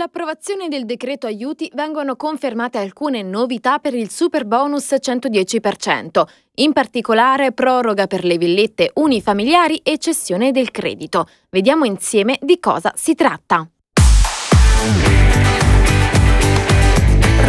Con l'approvazione del decreto aiuti vengono confermate alcune novità per il super bonus 110%, in particolare proroga per le villette unifamiliari e cessione del credito. Vediamo insieme di cosa si tratta.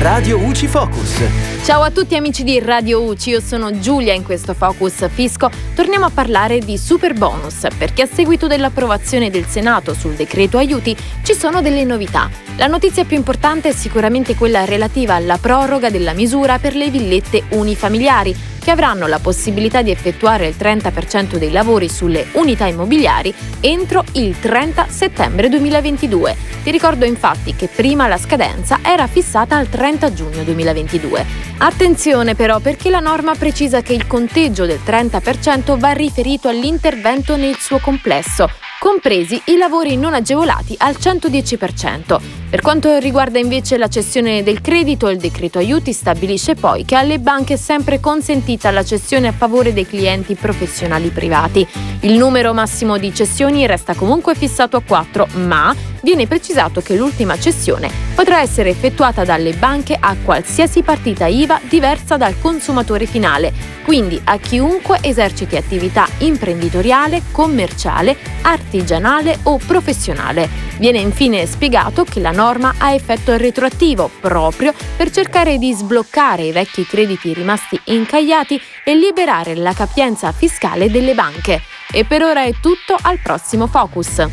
Radio UCI Focus. Ciao a tutti amici di Radio UCI, io sono Giulia in questo Focus Fisco. Torniamo a parlare di super bonus perché a seguito dell'approvazione del Senato sul decreto aiuti ci sono delle novità. La notizia più importante è sicuramente quella relativa alla proroga della misura per le villette unifamiliari che avranno la possibilità di effettuare il 30% dei lavori sulle unità immobiliari entro il 30 settembre 2022. Ti ricordo infatti che prima la scadenza era fissata al 30 giugno 2022. Attenzione però perché la norma precisa che il conteggio del 30% va riferito all'intervento nel suo complesso, compresi i lavori non agevolati al 110%. Per quanto riguarda invece la cessione del credito, il decreto aiuti stabilisce poi che alle banche è sempre consentita la cessione a favore dei clienti professionali privati. Il numero massimo di cessioni resta comunque fissato a 4, ma viene precisato che l'ultima cessione potrà essere effettuata dalle banche a qualsiasi partita IVA diversa dal consumatore finale, quindi a chiunque eserciti attività imprenditoriale, commerciale, artigianale o professionale. Viene infine spiegato che la norma ha effetto retroattivo proprio per cercare di sbloccare i vecchi crediti rimasti incagliati e liberare la capienza fiscale delle banche. E per ora è tutto, al prossimo Focus.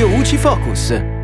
Radio UCI Focus.